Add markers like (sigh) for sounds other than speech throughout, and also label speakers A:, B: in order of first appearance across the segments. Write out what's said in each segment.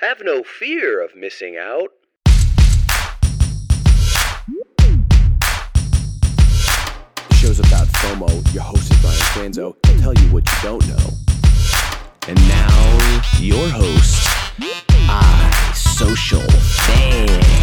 A: Have no fear of missing out.
B: The show's about FOMO. Your host is Brian Fanzo. He'll tell you what you don't know. And now, your host, iSocialFanz.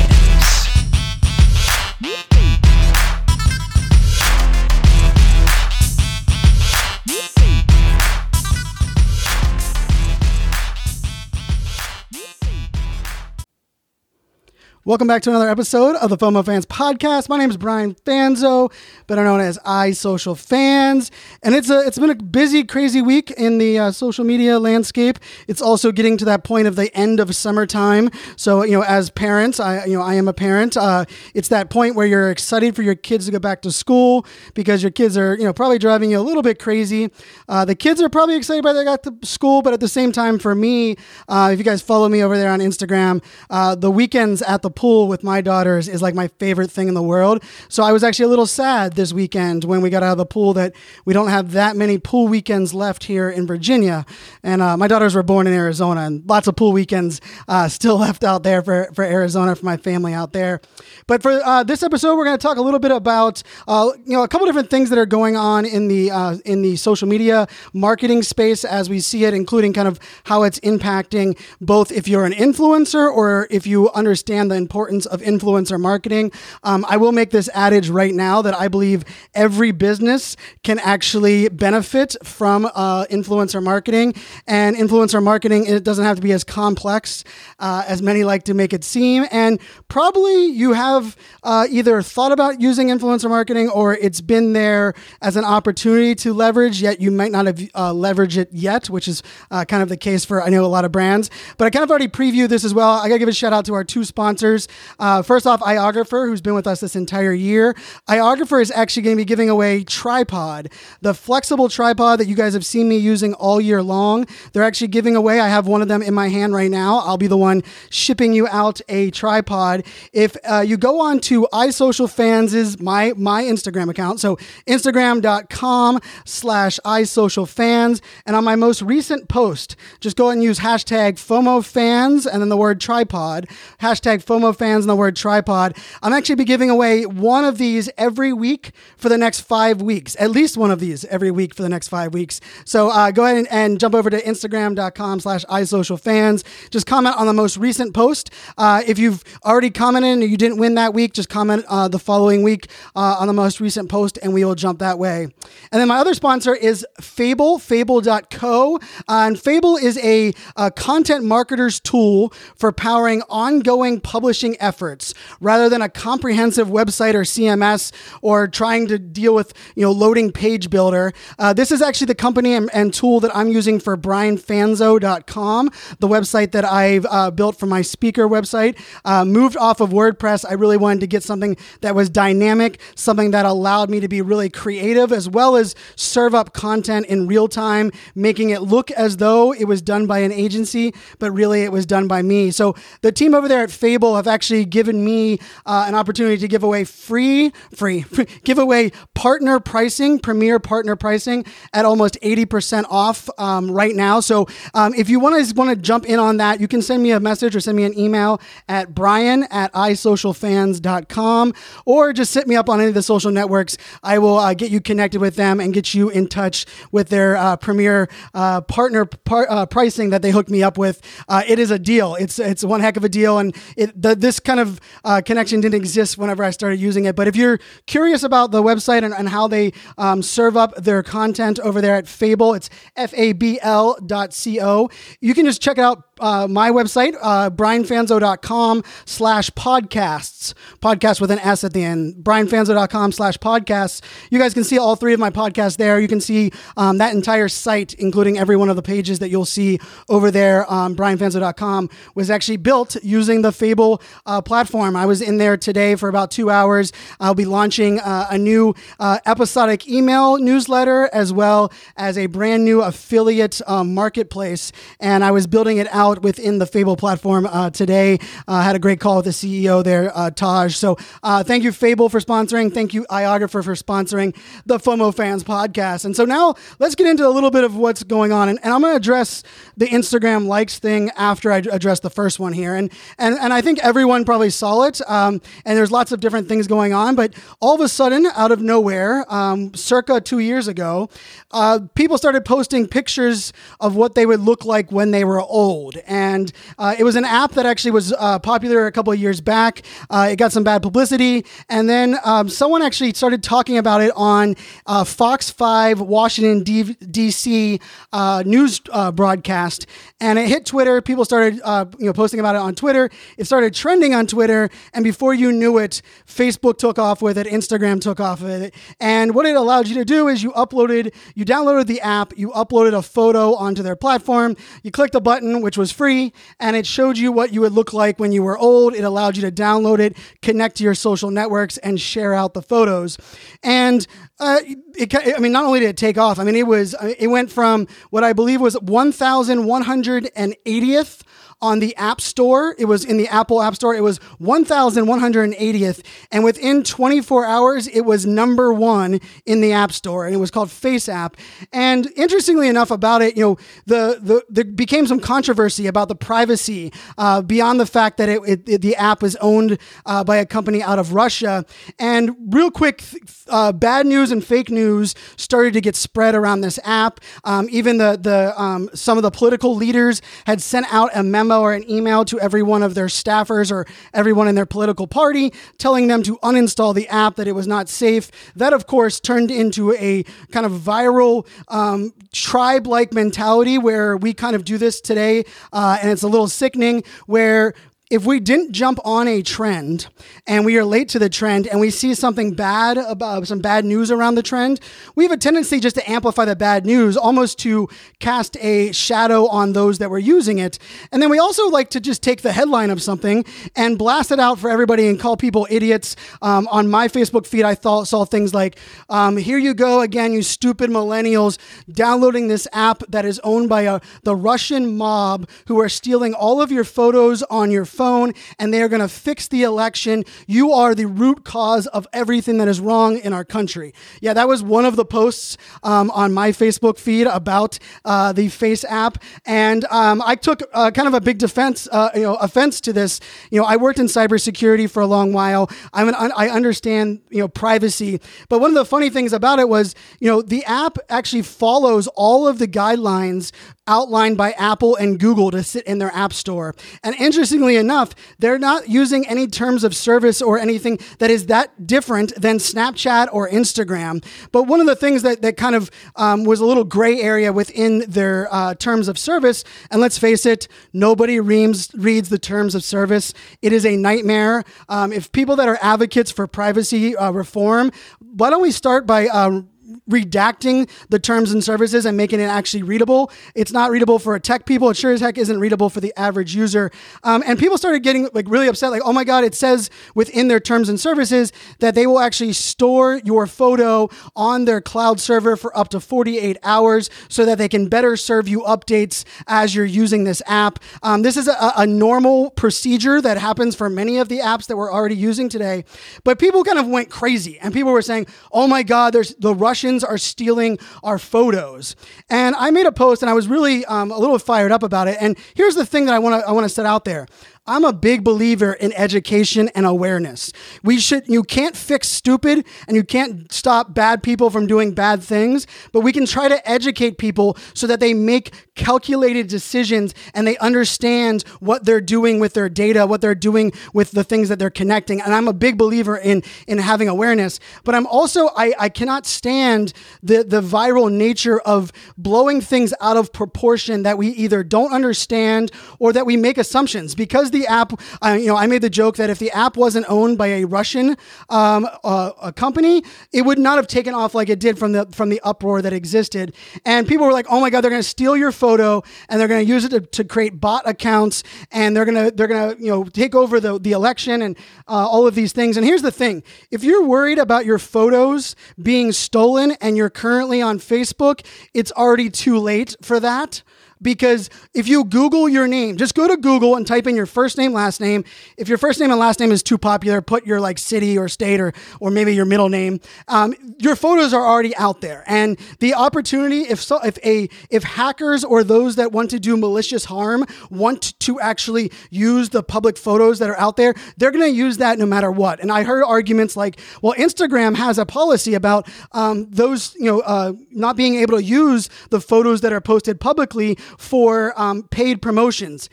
C: Welcome back to another episode of the FOMOFanz Podcast. My name is Brian Fanzo, better known as iSocialFanz, and it's a it's been a busy, crazy week in the uh, social media landscape. It's also getting to that point of the end of summertime. So you know, as parents, I you know I am a parent. Uh, it's that point where you're excited for your kids to go back to school because your kids are you know probably driving you a little bit crazy. Uh, the kids are probably excited by they got to school, but at the same time, for me, uh, if you guys follow me over there on Instagram, uh, the weekends at the pool with my daughters is like my favorite thing in the world. So I was actually a little sad this weekend when we got out of the pool that we don't have that many pool weekends left here in Virginia. And uh, my daughters were born in Arizona, and lots of pool weekends uh, still (laughs) left out there for, for Arizona for my family out there. But for uh, this episode, we're going to talk a little bit about uh, you know a couple different things that are going on in the uh, in the social media marketing space as we see it, including kind of how it's impacting both if you're an influencer or if you understand the importance of influencer marketing. Um, I will make this adage right now that I believe every business can actually benefit from uh, influencer marketing. And influencer marketing, it doesn't have to be as complex uh, as many like to make it seem. And probably you have uh, either thought about using influencer marketing or it's been there as an opportunity to leverage, yet you might not have uh, leveraged it yet, which is uh, kind of the case for, I know, a lot of brands. But I kind of already previewed this as well. I got to give a shout out to our two sponsors. Uh, first off, iOgrapher, who's been with us this entire year. iOgrapher is actually going to be giving away Tripod, the flexible tripod that you guys have seen me using all year long. They're actually giving away. I have one of them in my hand right now. I'll be the one shipping you out a tripod. If uh, you go on to iSocialFanz' my my Instagram account, so Instagram.com slash iSocialFanz, and on my most recent post, just go ahead and use hashtag FOMOFanz and then the word tripod, hashtag FOMO fans and the word tripod. I'm actually be giving away one of these every week for the next five weeks, at least one of these every week for the next five weeks. So uh, go ahead and, and, jump over to Instagram.com slash iSocialFanz. Just comment on the most recent post. Uh, if you've already commented and you didn't win that week, just comment uh, the following week uh, on the most recent post and we will jump that way. And then my other sponsor is Fabl, fabl.co. Uh, and Fabl is a, a content marketer's tool for powering ongoing publishing efforts rather than a comprehensive website or CMS or trying to deal with you know landing page builder. Uh, this is actually the company and, and, tool that I'm using for brianfanzo.com, the website that I've uh, built for my speaker website. Uh, moved off of WordPress, I really wanted to get something that was dynamic, something that allowed me to be really creative as well as serve up content in real time, making it look as though it was done by an agency, but really it was done by me. So the team over there at Fabl have actually given me uh, an opportunity to give away free, free, (laughs) give away partner pricing, premier partner pricing at almost 80% off um, right now. So um, if you want to want to jump in on that, you can send me a message or send me an email at brian at isocialfanz.com or just hit me up on any of the social networks. I will uh, get you connected with them and get you in touch with their uh, premier uh, partner par- uh, pricing that they hooked me up with. Uh, it is a deal. It's it's one heck of a deal, and it, the, this kind of uh, connection didn't exist whenever I started using it. But if you're curious about the website and, and how they um, serve up their content over there at Fabl, it's F A B L dot C O. You can just check it out uh, my website, uh, brianfanzo.com slash podcasts. Podcast with an S at the end. brianfanzo.com slash podcasts. You guys can see all three of my podcasts there. You can see um, that entire site, including every one of the pages that you'll see over there. Um, brianfanzo.com was actually built using the Fabl uh, platform. I was in there today for about two hours. I'll be launching uh, a new uh, episodic email newsletter as well as a brand new affiliate um, marketplace. And I was building it out out within the Fabl platform uh, today. Uh, had a great call with the CEO there, uh, Taj. So uh, thank you, Fabl, for sponsoring. Thank you, iOgrapher, for sponsoring the FOMOFanz podcast. And so now let's get into a little bit of what's going on. And, and I'm going to address the Instagram likes thing after I address the first one here. And and and I think everyone probably saw it. Um, and there's lots of different things going on. But all of a sudden, out of nowhere, um, circa two years ago, uh, people started posting pictures of what they would look like when they were old. And uh, it was an app that actually was uh, popular a couple of years back. Uh, it got some bad publicity. And then um, someone actually started talking about it on uh, Fox 5 Washington, D.C. Uh, news broadcast. And it hit Twitter. People started you know, posting about it on Twitter. It started trending on Twitter. And before you knew it, Facebook took off with it, Instagram took off with it. And what it allowed you to do is you uploaded, you downloaded the app, you uploaded a photo onto their platform, you clicked a button, which was free, and it showed you what you would look like when you were old. It allowed you to download it, connect to your social networks, and share out the photos. And uh, it, I mean, not only did it take off, I mean, it was, it went from what I believe was 1,180th on the App Store. It was in the Apple App Store. It was 1,180th. And within 24 hours, it was number one in the App Store. And it was called FaceApp. And interestingly enough about it, you know, the, the there became some controversy about the privacy uh, beyond the fact that it, it, it the app was owned uh, by a company out of Russia. And real quick, uh, bad news and fake news started to get spread around this app. Um, even the, the um, some of the political leaders had sent out a memo memo or an email to every one of their staffers or everyone in their political party telling them to uninstall the app, that it was not safe. That, of course, turned into a kind of viral um, tribe like mentality where we kind of do this today. Uh, and it's a little sickening where if we didn't jump on a trend and we are late to the trend and we see something bad about some bad news around the trend, we have a tendency just to amplify the bad news, almost to cast a shadow on those that were using it. And then we also like to just take the headline of something and blast it out for everybody and call people idiots. Um, on my Facebook feed, I thought, saw things like, um, "Here you go again, you stupid millennials, downloading this app that is owned by a, the Russian mob who are stealing all of your photos on your phone." and they are going to fix the election. You are the root cause of everything that is wrong in our country. Yeah, that was one of the posts um, on my Facebook feed about uh, the FaceApp, and um, I took uh, kind of a big defense, uh, you know, offense to this. You know, I worked in cybersecurity for a long while. I'm an, I understand you know privacy, but one of the funny things about it was you know the app actually follows all of the guidelines outlined by Apple and Google to sit in their app store. And interestingly enough, they're not using any terms of service or anything that is that different than Snapchat or Instagram. But one of the things that, that kind of um, was a little gray area within their uh, terms of service, and let's face it, nobody reads, reads the terms of service. It is a nightmare. Um, if people that are advocates for privacy uh, reform, why don't we start by um, redacting the terms and services and making it actually readable. It's not readable for a tech people. It sure as heck isn't readable for the average user. Um, and people started getting like really upset, like, oh my God, it says within their terms and services that they will actually store your photo on their cloud server for up to 48 hours so that they can better serve you updates as you're using this app. Um, this is a, a normal procedure that happens for many of the apps that we're already using today. But people kind of went crazy and people were saying, oh my God, there's the Russian Russians are stealing our photos. And I made a post and I was really um, a little fired up about it. And here's the thing that I want to I want to set out there. I'm a big believer in education and awareness. We should you can't fix stupid and you can't stop bad people from doing bad things, but we can try to educate people so that they make calculated decisions and they understand what they're doing with their data, what they're doing with the things that they're connecting. And I'm a big believer in in having awareness, but I'm also I, I cannot stand the the viral nature of blowing things out of proportion that we either don't understand or that we make assumptions because the app, uh, you know, I made the joke that if the app wasn't owned by a Russian um, uh, a company, it would not have taken off like it did from the from the uproar that existed. And people were like, "Oh my god, they're going to steal your photo and they're going to use it to, to create bot accounts and they're going to they're going to you know take over the the election and uh, all of these things." And here's the thing: if you're worried about your photos being stolen and you're currently on Facebook, it's already too late for that because if you Google your name, just go to Google and type in your first name, last name. If your first name and last name is too popular, put your like city or state or or maybe your middle name. Um, your photos are already out there, and the opportunity if so if a if hackers or those that want to do malicious harm want to actually use the public photos that are out there, they're going to use that no matter what. And I heard arguments like, well, Instagram has a policy about um, those you know uh, not being able to use the photos that are posted publicly for um, paid promotions.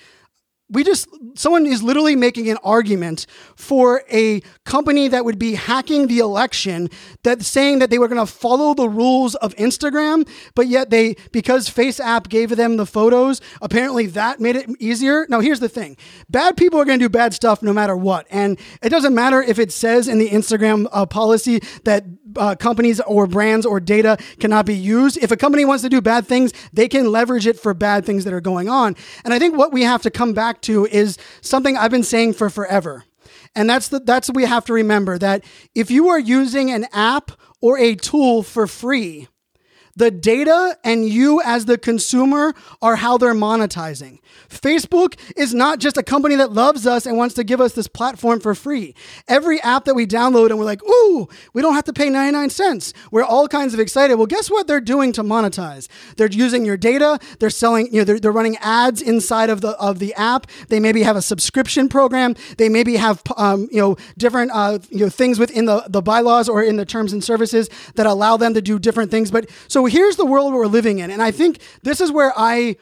C: We just someone is literally making an argument for a company that would be hacking the election that saying that they were going to follow the rules of Instagram but yet they because FaceApp gave them the photos apparently that made it easier. Now here's the thing. Bad people are going to do bad stuff no matter what and it doesn't matter if it says in the Instagram uh, policy that uh, companies or brands or data cannot be used if a company wants to do bad things they can leverage it for bad things that are going on and I think what we have to come back to is something I've been saying for forever. And that's the that's we have to remember that if you are using an app or a tool for free, the data and you as the consumer are how they're monetizing. Facebook is not just a company that loves us and wants to give us this platform for free. Every app that we download and we're like, ooh, we don't have to pay 99 cents. We're all kinds of excited. Well, guess what they're doing to monetize? They're using your data. They're selling, you know, they're, they're running ads inside of the of the app. They maybe have a subscription program. They maybe have, um, you know, different, uh, you know, things within the, the bylaws or in the terms and services that allow them to do different things. But so here's the world we're living in. And I think this is where I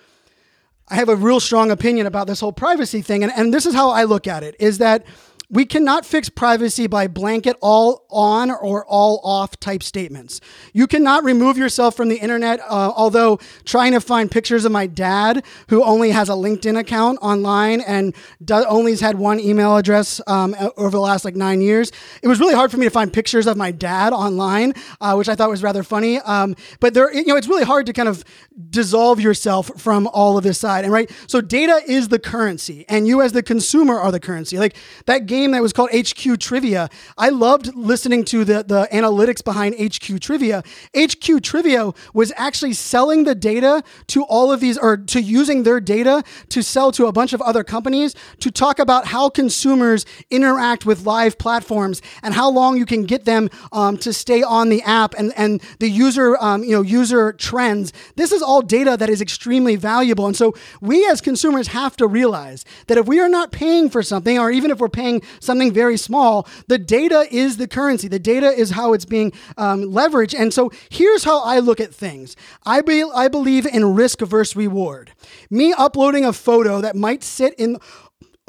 C: I have a real strong opinion about this whole privacy thing. And, and this is how I look at it is that we cannot fix privacy by blanket all on or all off type statements. You cannot remove yourself from the internet. Uh, although trying to find pictures of my dad, who only has a LinkedIn account online and do- only has had one email address um, over the last like nine years, it was really hard for me to find pictures of my dad online, uh, which I thought was rather funny. Um, but there, you know, it's really hard to kind of dissolve yourself from all of this side. And right, so data is the currency, and you as the consumer are the currency. Like that game game that was called HQ Trivia. I loved listening to the, the analytics behind HQ Trivia. HQ Trivia was actually selling the data to all of these, or to using their data to sell to a bunch of other companies to talk about how consumers interact with live platforms and how long you can get them um, to stay on the app and, and the user, um, you know, user trends. This is all data that is extremely valuable. And so we as consumers have to realize that if we are not paying for something, or even if we're paying something very small. The data is the currency. The data is how it's being um, leveraged. And so here's how I look at things. I, be, I believe in risk versus reward. Me uploading a photo that might sit in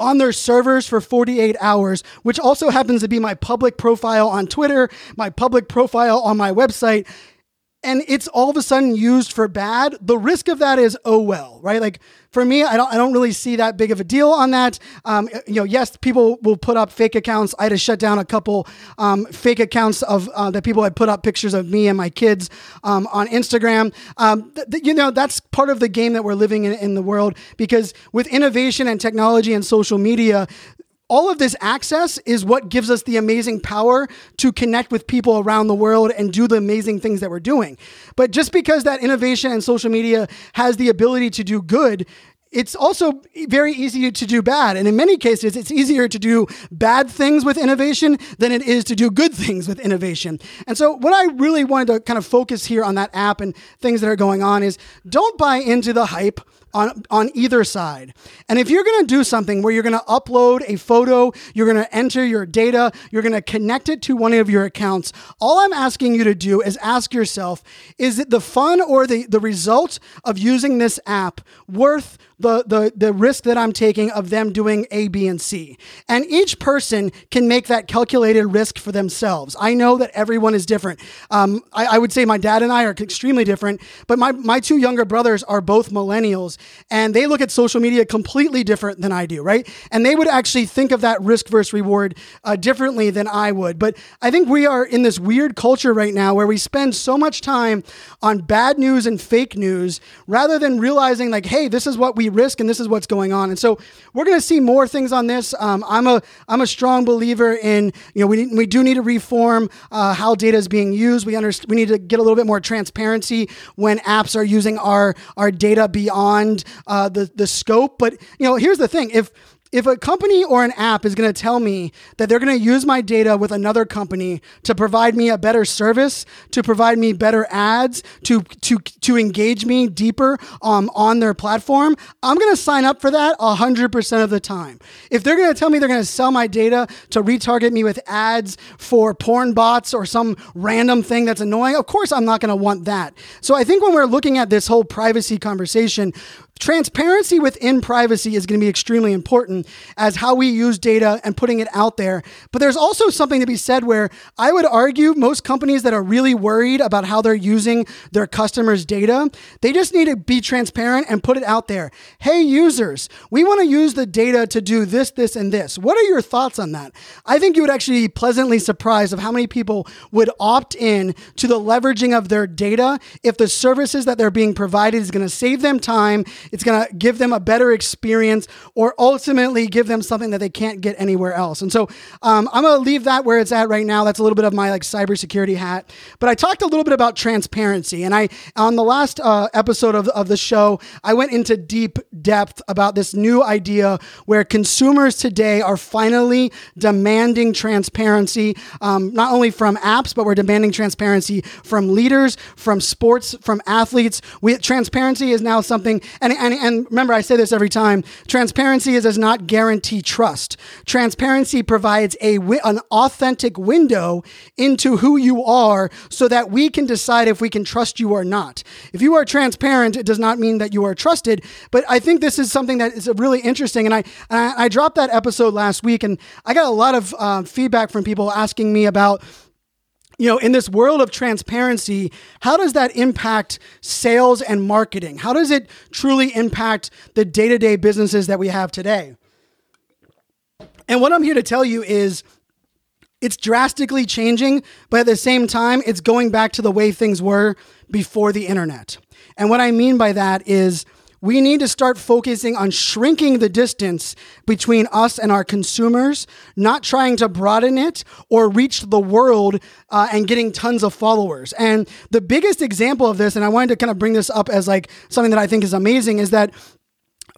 C: on their servers for 48 hours, which also happens to be my public profile on Twitter, my public profile on my website, and it's all of a sudden used for bad, the risk of that is oh well, right? Like for me, I don't I don't really see that big of a deal on that. Um, you know, yes, people will put up fake accounts. I had to shut down a couple um, fake accounts of uh, that people had put up pictures of me and my kids um, on Instagram. Um, th- th- you know, that's part of the game that we're living in in the world because with innovation and technology and social media, all of this access is what gives us the amazing power to connect with people around the world and do the amazing things that we're doing. But just because that innovation and social media has the ability to do good, it's also very easy to do bad. And in many cases, it's easier to do bad things with innovation than it is to do good things with innovation. And so, what I really wanted to kind of focus here on that app and things that are going on is don't buy into the hype on, on either side. And if you're going to do something where you're going to upload a photo, you're going to enter your data, you're going to connect it to one of your accounts, all I'm asking you to do is ask yourself, is it the fun or the, the result of using this app worth the, the, the risk that I'm taking of them doing A, B, and C. And each person can make that calculated risk for themselves. I know that everyone is different. Um, I, I, would say my dad and I are extremely different, but my, my two younger brothers are both millennials and they look at social media completely different than I do, right? And they would actually think of that risk versus reward uh, differently than I would. But I think we are in this weird culture right now where we spend so much time on bad news and fake news rather than realizing, like, hey, this is what we risk, and this is what's going on. And so we're going to see more things on this. Um, I'm a I'm a strong believer in you know we we do need to reform uh, how data is being used. We understand we need to get a little bit more transparency when apps are using our our data beyond uh, the the scope. But you know, here's the thing: if if a company or an app is going to tell me that they're going to use my data with another company to provide me a better service, to provide me better ads, to to to engage me deeper um, on their platform, I'm going to sign up for that 100% of the time. If they're going to tell me they're going to sell my data to retarget me with ads for porn bots or some random thing that's annoying, of course I'm not going to want that. So I think when we're looking at this whole privacy conversation, Transparency within privacy is going to be extremely important as how we use data and putting it out there. But there's also something to be said where I would argue most companies that are really worried about how they're using their customers' data, they just need to be transparent and put it out there. Hey, users, we want to use the data to do this, this, and this. What are your thoughts on that? I think you would actually be pleasantly surprised of how many people would opt in to the leveraging of their data if the services that they're being provided is going to save them time it's going to give them a better experience or ultimately give them something that they can't get anywhere else. And so um, I'm going to leave that where it's at right now. That's a little bit of my like cybersecurity hat. But I talked a little bit about transparency. And I, on the last uh, episode of, of the show, I went into deep depth about this new idea where consumers today are finally demanding transparency, um, not only from apps, but we're demanding transparency from leaders, from sports, from athletes. We, transparency is now something, and, and, and remember, I say this every time transparency is, does not guarantee trust. Transparency provides a, an authentic window into who you are so that we can decide if we can trust you or not. If you are transparent, it does not mean that you are trusted. But I think this is something that is really interesting. And I, I, I dropped that episode last week, and I got a lot of uh, feedback from people asking me about you know, in this world of transparency, how does that impact sales and marketing? How does it truly impact the day to day businesses that we have today? And what I'm here to tell you is it's drastically changing, but at the same time, it's going back to the way things were before the internet. And what I mean by that is, we need to start focusing on shrinking the distance between us and our consumers, not trying to broaden it or reach the world uh, and getting tons of followers. And the biggest example of this, and I wanted to kind of bring this up as like something that I think is amazing, is that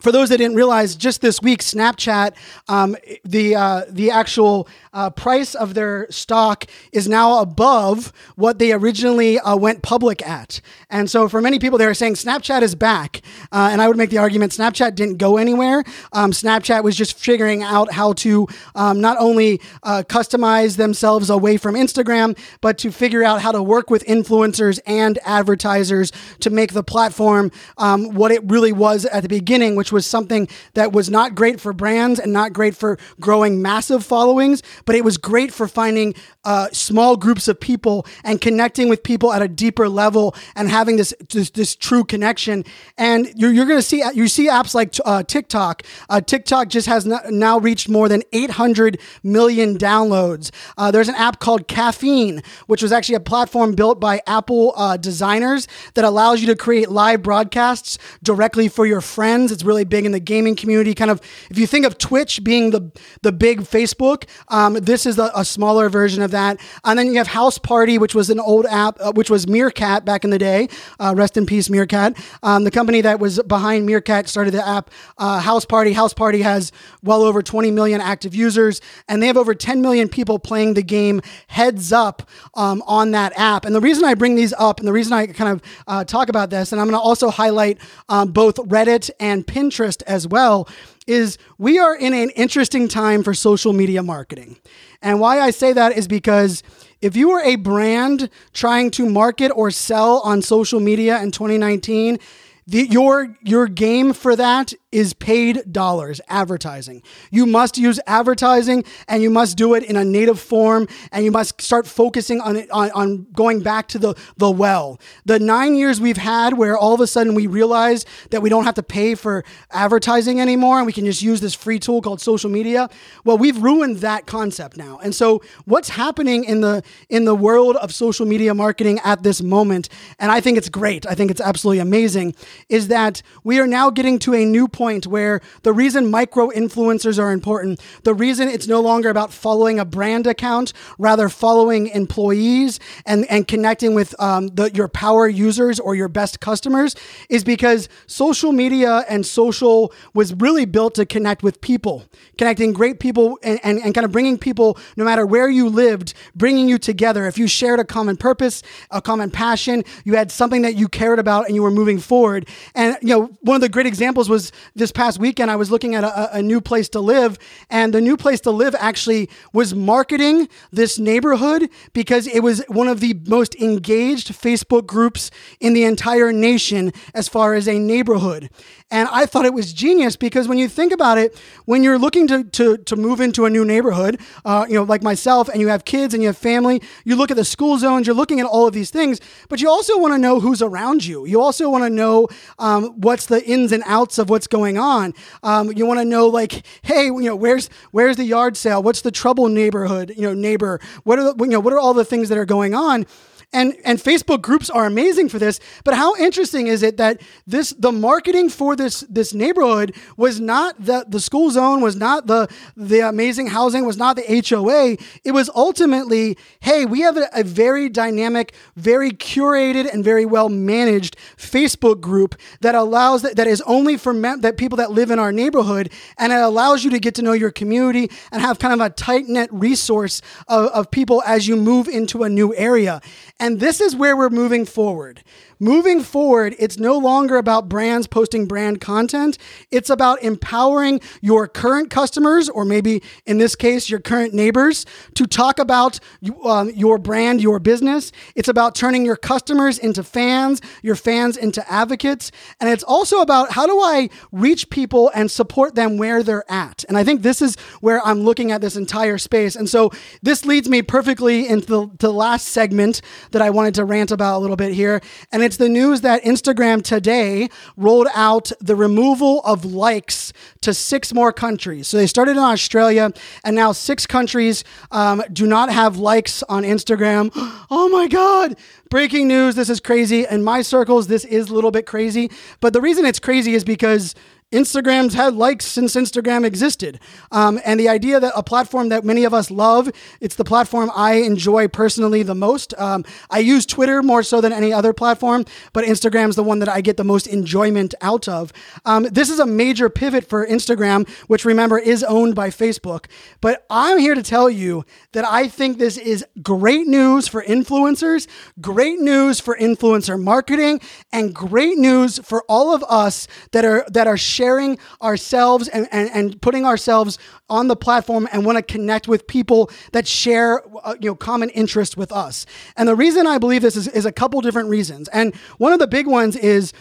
C: for those that didn't realize, just this week, Snapchat, um, the uh, the actual uh, price of their stock is now above what they originally uh, went public at. And so, for many people, they are saying Snapchat is back. Uh, and I would make the argument Snapchat didn't go anywhere. Um, Snapchat was just figuring out how to um, not only uh, customize themselves away from Instagram, but to figure out how to work with influencers and advertisers to make the platform um, what it really was at the beginning, which was something that was not great for brands and not great for growing massive followings, but it was great for finding uh, small groups of people and connecting with people at a deeper level and having this this, this true connection. And you're, you're going to see you see apps like uh, TikTok. Uh, TikTok just has now reached more than 800 million downloads. Uh, there's an app called Caffeine, which was actually a platform built by Apple uh, designers that allows you to create live broadcasts directly for your friends. It's really big in the gaming community. Kind of if you think of Twitch being the the big Facebook, um, this is a, a, smaller version of that. And then you have Houseparty, which was an old app, uh, which was Meerkat back in the day. Uh, rest in peace, Meerkat. Um, the company that was behind Meerkat started the app uh, Houseparty. House Party has well over 20 million active users, and they have over 10 million people playing the game Heads Up um, on that app. And the reason I bring these up, and the reason I kind of uh, talk about this, and I'm going to also highlight um, both Reddit and Pinterest as well, is we are in an interesting time for social media marketing. And why I say that is because if you are a brand trying to market or sell on social media in 2019, the, your your game for that is paid dollars, advertising. You must use advertising and you must do it in a native form and you must start focusing on it, on, on going back to the, the well. The nine years we've had where all of a sudden we realize that we don't have to pay for advertising anymore and we can just use this free tool called social media. Well, we've ruined that concept now. And so what's happening in the in the world of social media marketing at this moment, and I think it's great, I think it's absolutely amazing, is that we are now getting to a new point point where the reason micro influencers are important, the reason it's no longer about following a brand account, rather following employees and, and connecting with um, the, your power users or your best customers is because social media and social was really built to connect with people, connecting great people and, and, and kind of bringing people, no matter where you lived, bringing you together. If you shared a common purpose, a common passion, you had something that you cared about and you were moving forward. And, you know, one of the great examples was this past weekend, I was looking at a, a new place to live, and the new place to live actually was marketing this neighborhood because it was one of the most engaged Facebook groups in the entire nation as far as a neighborhood. And I thought it was genius because when you think about it, when you're looking to, to, to move into a new neighborhood, uh, you know, like myself, and you have kids and you have family, you look at the school zones, you're looking at all of these things, but you also want to know who's around you. You also want to know um, what's the ins and outs of what's going on. Um, you want to know, like, hey, you know, where's where's the yard sale? What's the trouble neighborhood? You know, neighbor. What are the, you know what are all the things that are going on? And and Facebook groups are amazing for this. But how interesting is it that this the marketing for this this neighborhood was not the the school zone, was not the the amazing housing, was not the HOA. It was ultimately, hey, we have a, a very dynamic, very curated, and very well managed Facebook group that allows that, that is only for mem- that people that live in our neighborhood, and it allows you to get to know your community and have kind of a tight knit resource of, of people as you move into a new area. And this is where we're moving forward. Moving forward, it's no longer about brands posting brand content. It's about empowering your current customers, or maybe in this case, your current neighbors, to talk about um, your brand, your business. It's about turning your customers into fans, your fans into advocates. And it's also about how do I reach people and support them where they're at. And I think this is where I'm looking at this entire space. And so this leads me perfectly into the, the last segment that I wanted to rant about a little bit here. And it's it's the news that Instagram today rolled out the removal of likes to six more countries. So they started in Australia, and now six countries um, do not have likes on Instagram. (gasps) Oh my God! Breaking news. This is crazy. In my circles, this is a little bit crazy. But the reason it's crazy is because Instagram's had likes since Instagram existed. Um, and the idea that a platform that many of us love, it's the platform I enjoy personally the most. Um, I use Twitter more so than any other platform, but Instagram's the one that I get the most enjoyment out of. Um, this is a major pivot for Instagram, which remember is owned by Facebook. But I'm here to tell you that I think this is great news for influencers, great news for influencer marketing, and great news for all of us that are that are sharing sharing ourselves and, and, and putting ourselves on the platform and want to connect with people that share uh, you know common interest with us. And the reason I believe this is, is a couple different reasons. And one of the big ones is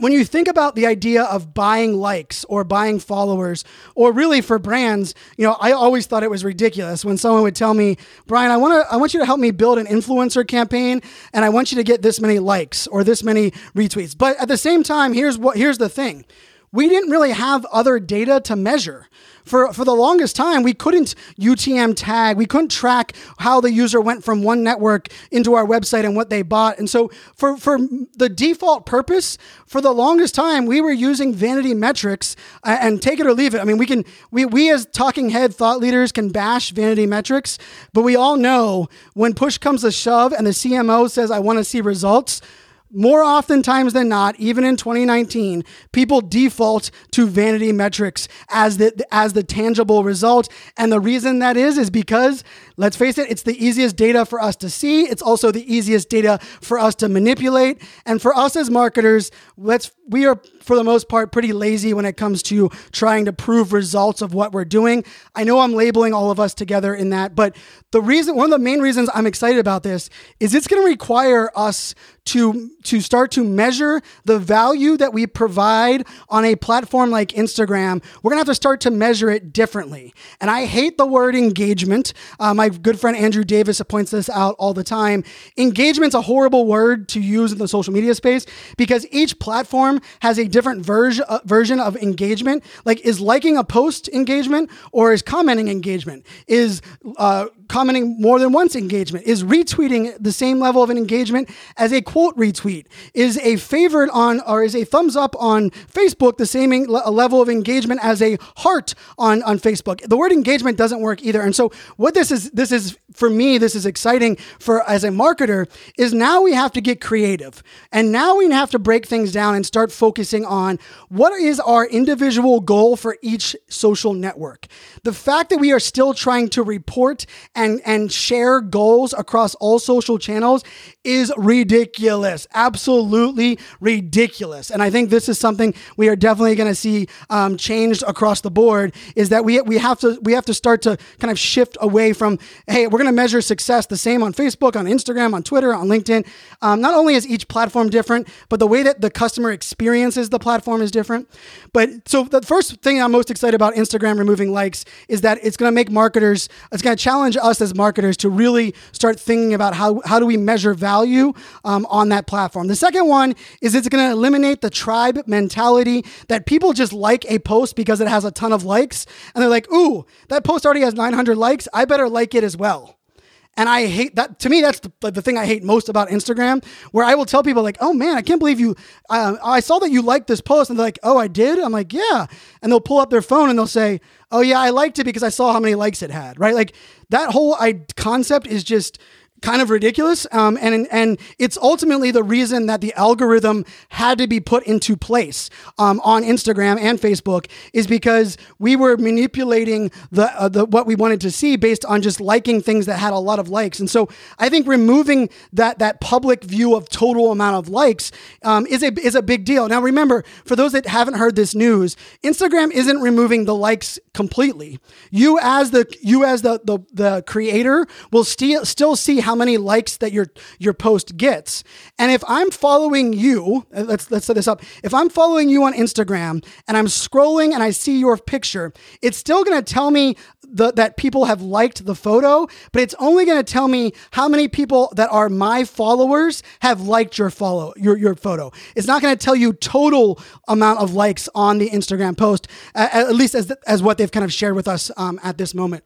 C: when you think about the idea of buying likes or buying followers, or really for brands, you know, I always thought it was ridiculous when someone would tell me, Brian, I want to, I want you to help me build an influencer campaign, and I want you to get this many likes or this many retweets. But at the same time, here's what, here's the thing we didn't really have other data to measure. For, for the longest time, we couldn't UTM tag, we couldn't track how the user went from one network into our website and what they bought. And so, for, for the default purpose, for the longest time, we were using vanity metrics uh, and take it or leave it. I mean, we can, we, we as talking head thought leaders can bash vanity metrics, but we all know when push comes to shove and the CMO says, I want to see results, more often times than not, even in 2019, people default to vanity metrics as the as the tangible result. And the reason that is is because let's face it, it's the easiest data for us to see. It's also the easiest data for us to manipulate. And for us as marketers, let's we are for the most part pretty lazy when it comes to trying to prove results of what we're doing. I know I'm labeling all of us together in that, but the reason one of the main reasons I'm excited about this is it's going to require us to to start to measure the value that we provide on a platform like Instagram, we're gonna have to start to measure it differently. And I hate the word engagement. Uh, my good friend Andrew Davis points this out all the time. Engagement's a horrible word to use in the social media space because each platform has a different version uh, version of engagement. Like, is liking a post engagement or is commenting engagement? Is uh, commenting more than once engagement? Is retweeting the same level of an engagement as a quote retweet? Is a favorite on or is a thumbs up on Facebook the same en- level of engagement as a heart on, on Facebook? The word engagement doesn't work either. And so what this is, this is for me, this is exciting for as a marketer is now we have to get creative and now we have to break things down and start focusing on what is our individual goal for each social network. The fact that we are still trying to report and, and share goals across all social channels is ridiculous. Absolutely ridiculous. And I think this is something we are definitely going to see um, changed across the board is that we, we have to we have to start to kind of shift away from, hey, we're going to measure success the same on Facebook, on Instagram, on Twitter, on LinkedIn. Um, not only is each platform different, but the way that the customer experiences the platform is different. But so the first thing I'm most excited about Instagram removing likes is that it's going to make marketers, it's going to challenge us as marketers to really start thinking about how, how do we measure value um, on that platform. The second one is it's going to eliminate the tribe mentality that people just like a post because it has a ton of likes. And they're like, ooh, that post already has 900 likes. I better like it as well. And I hate that. To me, that's the, the thing I hate most about Instagram, where I will tell people like, "Oh man, I can't believe you. Uh, I saw that you liked this post," and they're like, "Oh, I did." I'm like, "Yeah," and they'll pull up their phone and they'll say, "Oh yeah, I liked it because I saw how many likes it had." Right? Like that whole I, concept is just kind of ridiculous. Um, and and it's ultimately the reason that the algorithm had to be put into place um, on Instagram and Facebook is because we were manipulating the uh, the what we wanted to see based on just liking things that had a lot of likes. And so I think removing that that public view of total amount of likes um, is a is a big deal. Now remember, for those that haven't heard this news, Instagram isn't removing the likes completely. You as the you as the the, the creator will still still see how how many likes that your your post gets. And if I'm following you, uh, let's let's set this up. If I'm following you on Instagram and I'm scrolling and I see your picture, it's still going to tell me the, that people have liked the photo, but it's only going to tell me how many people that are my followers have liked your follow your your photo. It's not going to tell you total amount of likes on the Instagram post, at, at least as as what they've kind of shared with us um, at this moment.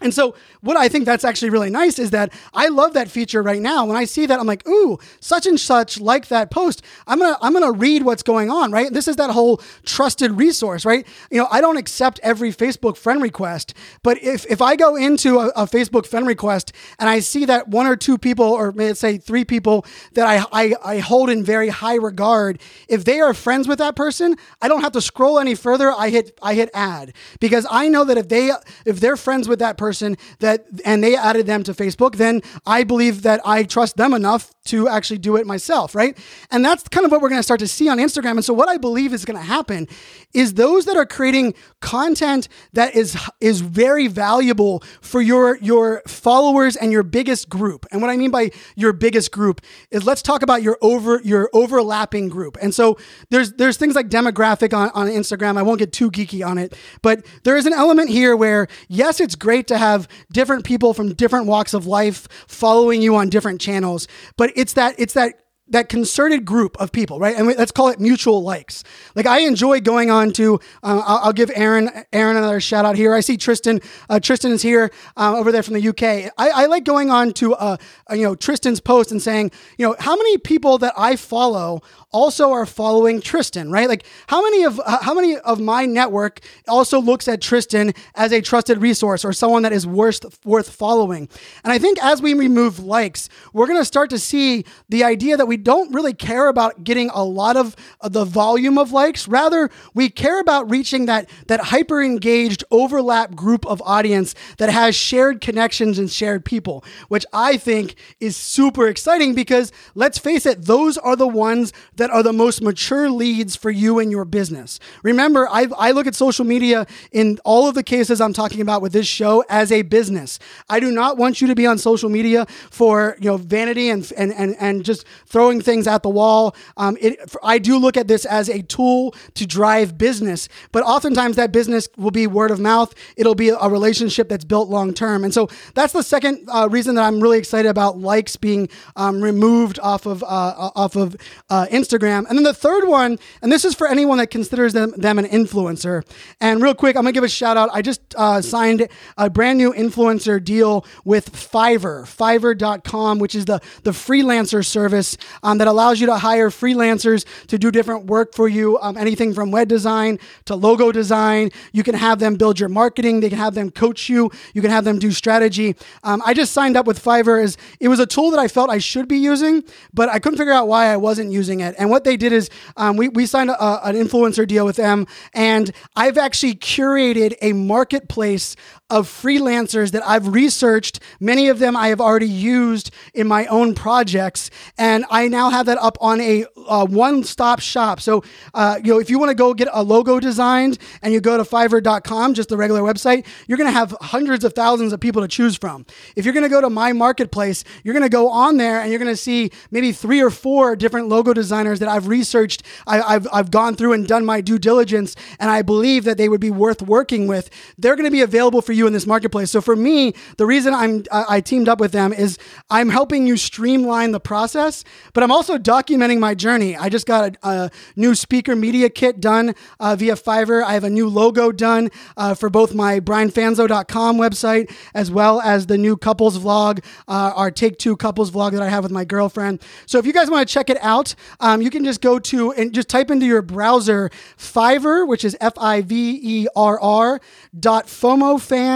C: And so, what I think that's actually really nice is that I love that feature right now. When I see that, I'm like, "Ooh, such and such like that post." I'm gonna I'm gonna read what's going on, right? This is that whole trusted resource, right? You know, I don't accept every Facebook friend request, but if if I go into a, a Facebook friend request and I see that one or two people, or let's say three people that I, I I hold in very high regard, if they are friends with that person, I don't have to scroll any further. I hit I hit add because I know that if they if they're friends with that person person that and they added them to Facebook, then I believe that I trust them enough to actually do it myself, right? And that's kind of what we're going to start to see on Instagram. And so what I believe is going to happen is those that are creating content that is is very valuable for your your followers and your biggest group. And what I mean by your biggest group is let's talk about your over your overlapping group. And so there's there's things like demographic on, on Instagram. I won't get too geeky on it, but there is an element here where yes, it's great to have different people from different walks of life following you on different channels, but it's that it's that that concerted group of people, right? And let's call it mutual likes. Like I enjoy going on to. Uh, I'll, I'll, give Aaron Aaron another shout out here. I see Tristan. Uh, Tristan is here uh, over there from the UK. I, I like going on to uh, you know Tristan's post and saying, you know, how many people that I follow also are following Tristan, right? Like how many of how many of my network also looks at Tristan as a trusted resource or someone that is worth worth following. And I think as we remove likes, we're going to start to see the idea that we don't really care about getting a lot of the volume of likes. Rather, we care about reaching that, that hyper engaged overlap group of audience that has shared connections and shared people, which I think is super exciting because let's face it, those are the ones that are the most mature leads for you and your business. Remember, I, I look at social media in all of the cases I'm talking about with this show as a business. I do not want you to be on social media for, you know, vanity and, and, and, and just throwing things at the wall. Um, it, I do look at this as a tool to drive business, but oftentimes that business will be word of mouth. It'll be a relationship that's built long term. And so that's the second uh, reason that I'm really excited about likes being um, removed off of uh, off of uh, Instagram Instagram. And then the third one, and this is for anyone that considers them, them an influencer. And real quick, I'm gonna give a shout out. I just uh, signed a brand new influencer deal with Fiverr, Fiverr.com, which is the, the freelancer service um, that allows you to hire freelancers to do different work for you, um, anything from web design to logo design. You can have them build your marketing, they can have them coach you, you can have them do strategy. Um, I just signed up with Fiverr as it was a tool that I felt I should be using, but I couldn't figure out why I wasn't using it. And what they did is um, we, we signed a, an influencer deal with them, and I've actually curated a marketplace of freelancers that I've researched. Many of them I have already used in my own projects, and I now have that up on a uh, one-stop shop. So, uh, you know, if you want to go get a logo designed and you go to Fiverr.com, just the regular website, you're going to have hundreds of thousands of people to choose from. If you're going to go to my marketplace, you're going to go on there and you're going to see maybe three or four different logo designers that I've researched. I, I've I've gone through and done my due diligence, and I believe that they would be worth working with. They're going to be available for you in this marketplace. So for me, the reason I'm I teamed up with them is I'm helping you streamline the process, but I'm also documenting my journey. I just got a, a new speaker media kit done uh, via Fiverr. I have a new logo done uh, for both my brianfanzo.com website as well as the new couples vlog, uh, our Take Two couples vlog that I have with my girlfriend. So if you guys want to check it out, um, you can just go to and just type into your browser Fiverr, which is F I V E R R dot FOMOFanz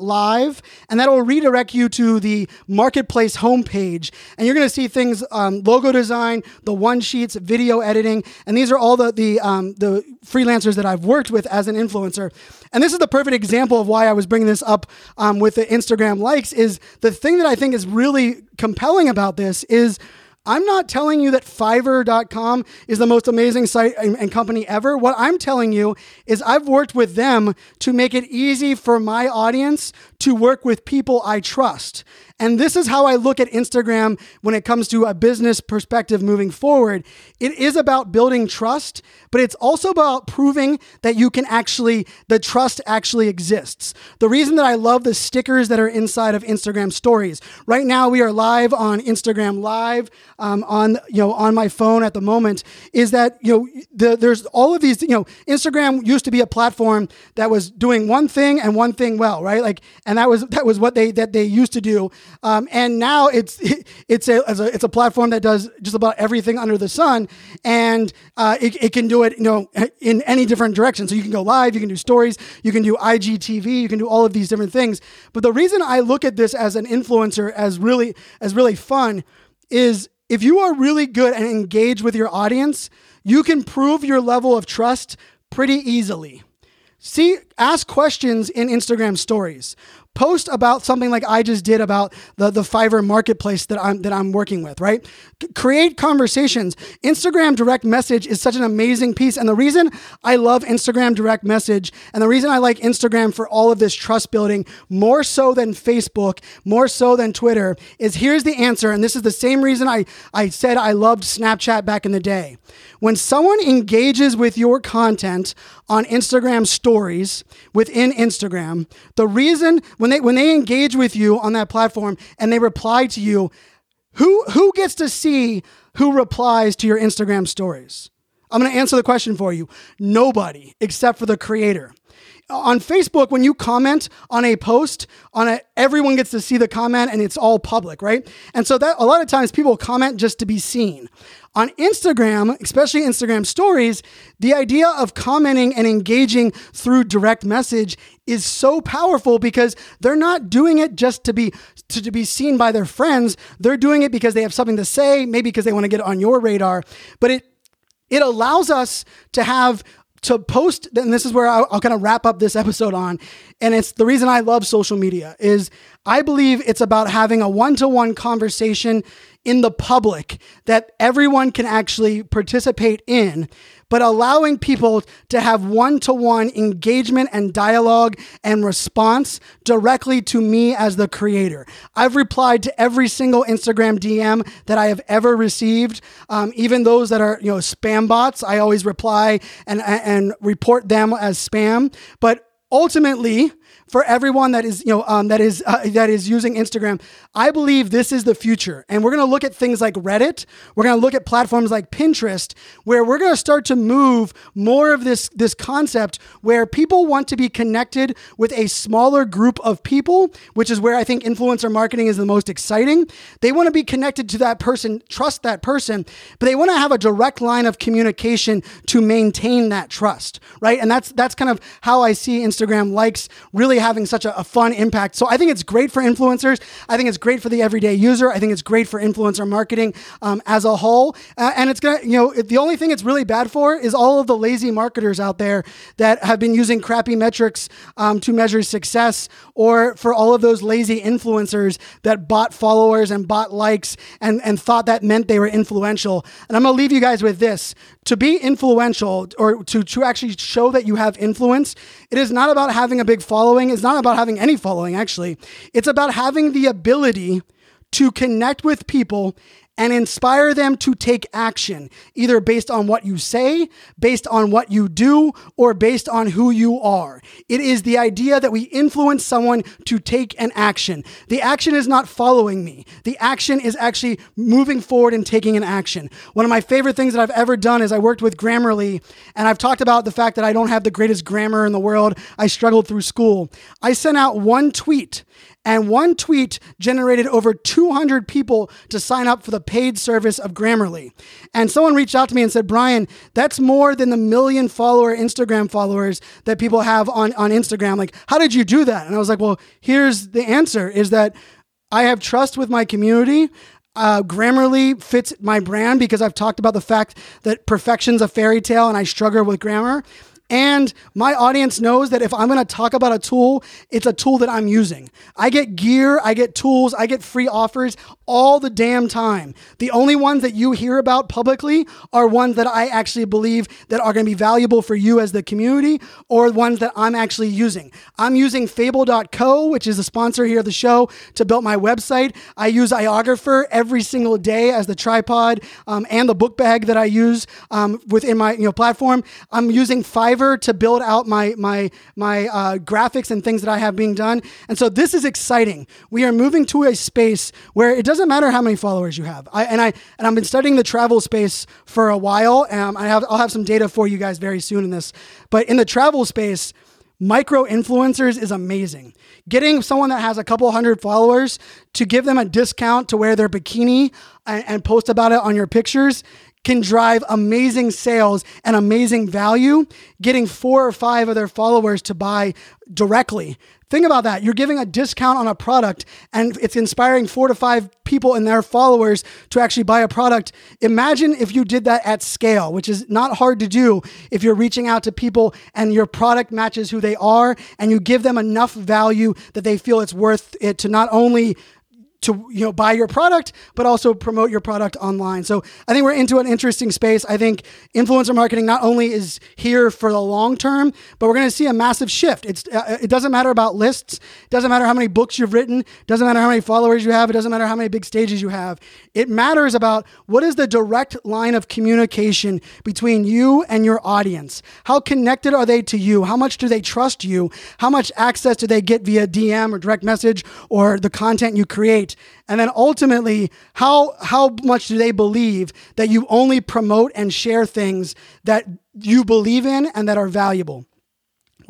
C: live, and that'll redirect you to the marketplace homepage. And you're going to see things um, logo design, the one sheets, video editing, and these are all the the um, the freelancers that I've worked with as an influencer. And this is the perfect example of why I was bringing this up um, with the Instagram likes. Is the thing that I think is really compelling about this is I'm not telling you that Fiverr.com is the most amazing site and, and, company ever. What I'm telling you is I've worked with them to make it easy for my audience to work with people I trust. And this is how I look at Instagram when it comes to a business perspective moving forward. It is about building trust, but it's also about proving that you can actually, the trust actually exists. The reason that I love the stickers that are inside of Instagram stories. Right now, we are live on Instagram Live um, on, you know, on my phone at the moment, is that, you know, the, there's all of these, you know, Instagram used to be a platform that was doing one thing and one thing well, right? Like, and that was, that was what they, that they used to do. Um, and now it's (laughs) it's a, a, it's a platform that does just about everything under the sun, and uh, it, it can do it you know in any different direction. So you can go live, you can do stories, you can do IGTV, you can do all of these different things. But the reason I look at this as an influencer as really as really fun is if you are really good and engage with your audience, you can prove your level of trust pretty easily. See, ask questions in Instagram stories post about something like I just did about the, the Fiverr marketplace that I'm that I'm working with, right? C- create conversations. Instagram direct message is such an amazing piece. And the reason I love Instagram direct message and the reason I like Instagram for all of this trust building more so than Facebook, more so than Twitter, is here's the answer. And this is the same reason I, I said I loved Snapchat back in the day. When someone engages with your content on Instagram stories within Instagram, the reason when they when they engage with you on that platform and they reply to you, who who gets to see who replies to your Instagram stories? I'm going to answer the question for you. Nobody except for the creator on Facebook, when you comment on a post, on a everyone gets to see the comment and it's all public, right? And so that a lot of times people comment just to be seen. On Instagram, especially Instagram stories, the idea of commenting and engaging through direct message is so powerful because they're not doing it just to be to, to be seen by their friends. They're doing it because they have something to say, maybe because they want to get on your radar. But it it allows us to have to post and this is where I'll, I'll, kind of wrap up this episode on and it's the reason i love social media is i believe it's about having a one-to-one conversation in the public that everyone can actually participate in but allowing people to have one to one engagement and dialogue and response directly to me as the creator. I've replied to every single Instagram DM that I have ever received, um, even those that are you know spam bots. I always reply and and report them as spam, but ultimately for everyone that is you know um, that is uh, that is using Instagram. I believe this is the future, and we're going to look at things like Reddit. We're going to look at platforms like Pinterest, where we're going to start to move more of this this concept where people want to be connected with a smaller group of people, which is where I think influencer marketing is the most exciting. They want to be connected to that person, trust that person, but they want to have a direct line of communication to maintain that trust, right? And that's that's kind of how I see Instagram likes really having such a, a fun impact. So I think it's great for influencers. I think it's great for the everyday user. I think it's great for influencer marketing um, as a whole. Uh, and it's gonna, you know, the only thing it's really bad for is all of the lazy marketers out there that have been using crappy metrics um, to measure success, or for all of those lazy influencers that bought followers and bought likes and and thought that meant they were influential. And I'm gonna leave you guys with this: to be influential or to to actually show that you have influence, it is not about having a big following. It's not about having any following. Actually, it's about having the ability to connect with people and inspire them to take action, either based on what you say, based on what you do, or based on who you are. It is the idea that we influence someone to take an action. The action is not following me, the action is actually moving forward and taking an action. One of my favorite things that I've ever done is I worked with Grammarly, and I've talked about the fact that I don't have the greatest grammar in the world. I struggled through school. I sent out one tweet and one tweet generated over 200 people to sign up for the paid service of Grammarly. And someone reached out to me and said, Brian, that's more than the million follower Instagram followers that people have on, on Instagram. Like, how did you do that? And I was like, well, here's the answer is that I have trust with my community. Uh, Grammarly fits my brand because I've talked about the fact that perfection's a fairy tale and I struggle with grammar. And my audience knows that if I'm going to talk about a tool, it's a tool that I'm using. I get gear, I get tools, I get free offers all the damn time. The only ones that you hear about publicly are ones that I actually believe that are going to be valuable for you as the community or ones that I'm actually using. I'm using fabl.co, which is a sponsor here of the show, to build my website. I use iOgrapher every single day as the tripod um, and the book bag that I use um, within my you know platform. I'm using Fiverr Fiverr to build out my my my uh, graphics and things that I have being done. And so this is exciting. We are moving to a space where it doesn't matter how many followers you have. I, and I and I've been studying the travel space for a while. Um, I have I'll have some data for you guys very soon in this. But in the travel space micro influencers is amazing. Getting someone that has a couple hundred followers to give them a discount to wear their bikini and, and, post about it on your pictures can drive amazing sales and amazing value, getting four or five of their followers to buy directly. Think about that. You're giving a discount on a product and it's inspiring four to five people and their followers to actually buy a product. Imagine if you did that at scale, which is not hard to do if you're reaching out to people and your product matches who they are and you give them enough value that they feel it's worth it to not only to you know buy your product but also promote your product online. So i think we're into an interesting space. I think influencer marketing not only is here for the long term but we're going to see a massive shift. It's uh, it doesn't matter about lists. It doesn't matter how many books you've written. It doesn't matter how many followers you have. It doesn't matter how many big stages you have. It matters about what is the direct line of communication between you and your audience. How connected are they to you? How much do they trust you? How much access do they get via dm or direct message or the content you create and then ultimately how how much do they believe that you only promote and share things that you believe in and that are valuable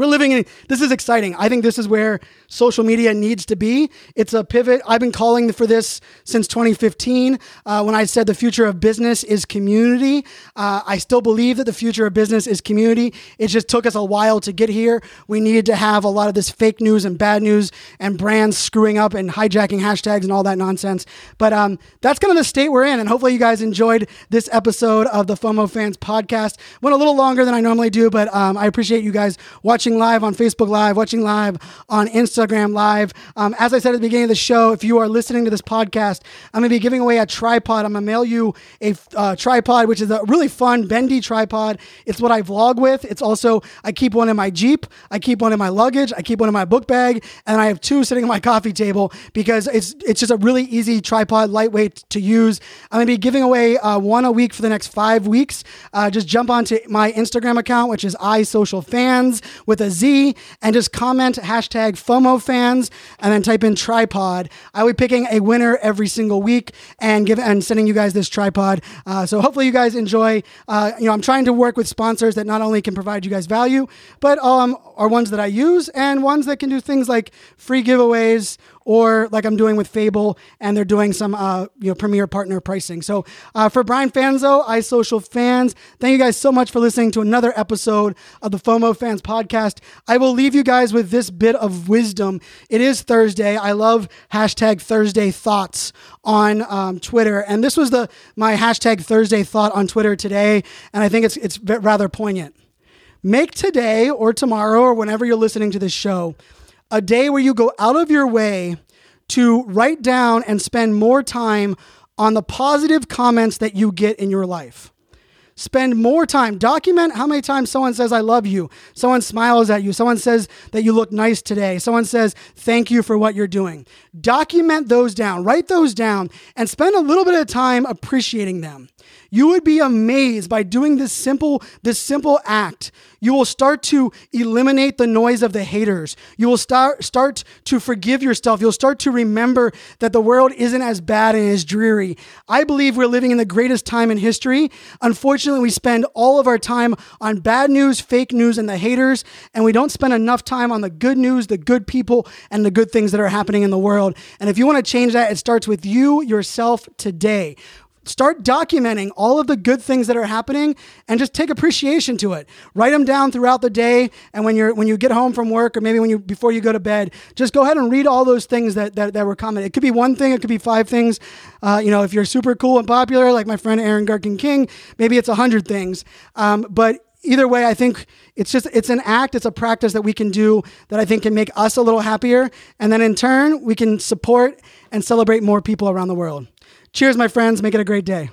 C: we're living in this is exciting. I think this is where social media needs to be. It's a pivot. I've been calling for this since 2015 uh, when I said the future of business is community. Uh, I still believe that the future of business is community. It just took us a while to get here. We needed to have a lot of this fake news and bad news and brands screwing up and hijacking hashtags and all that nonsense. But um, that's kind of the state we're in. And hopefully you guys enjoyed this episode of the FOMOFanz podcast. Went a little longer than I normally do, but um, I appreciate you guys watching watching live on Facebook Live, watching live on Instagram Live. Um, as I said at the beginning of the show, if you are listening to this podcast, I'm going to be giving away a tripod. I'm going to mail you a uh, tripod, which is a really fun, bendy tripod. It's what I vlog with. It's also, I keep one in my Jeep, I keep one in my luggage, I keep one in my book bag, and I have two sitting on my (laughs) coffee table because it's, it's just a really easy tripod, lightweight to use. I'm going to be giving away uh, one a week for the next five weeks. Uh, just jump onto my Instagram account, which is iSocialFanz with a Z and just comment hashtag FOMOFanz and then type in tripod. I will be picking a winner every single week and give and sending you guys this tripod. Uh, so hopefully you guys enjoy. Uh, you know, I'm trying to work with sponsors that not only can provide you guys value, but um, are ones that I use and ones that can do things like free giveaways or like I'm doing with Fabl, and they're doing some uh, you know premier partner pricing. So uh, for Brian Fanzo, iSocialFanz, thank you guys so much for listening to another episode of the FOMOFanz Podcast. I will leave you guys with this bit of wisdom. It is Thursday. I love hashtag Thursday thoughts on um, Twitter, and this was the my hashtag Thursday thought on Twitter today, and I think it's it's rather poignant. Make today or tomorrow or whenever you're listening to this show a day where you go out of your way to write down and spend more time on the positive comments that you get in your life. Spend more time. Document how many times someone says, I love you. Someone smiles at you. Someone says that you look nice today. Someone says, thank you for what you're doing. Document those down. Write those down and spend a little bit of time appreciating them. You would be amazed by doing this simple this simple act. You will start to eliminate the noise of the haters. You will start start to forgive yourself. You'll start to remember that the world isn't as bad and as dreary. I believe we're living in the greatest time in history. Unfortunately, we spend all of our time on bad news, fake news and the haters, and we don't spend enough time on the good news, the good people and the good things that are happening in the world. And if you want to change that, it starts with you yourself today start documenting all of the good things that are happening and just take appreciation to it. Write them down throughout the day and when you're when you get home from work or maybe when you before you go to bed just go ahead and read all those things that that, that were commented it could be one thing it could be five things. Uh, you know if you're super cool and popular like my friend aaron garkin king maybe it's a hundred things. Um, but either way i think it's just it's an act it's a practice that we can do that i think can make us a little happier. And then in turn we can support and celebrate more people around the world Cheers, my friends. Make it a great day.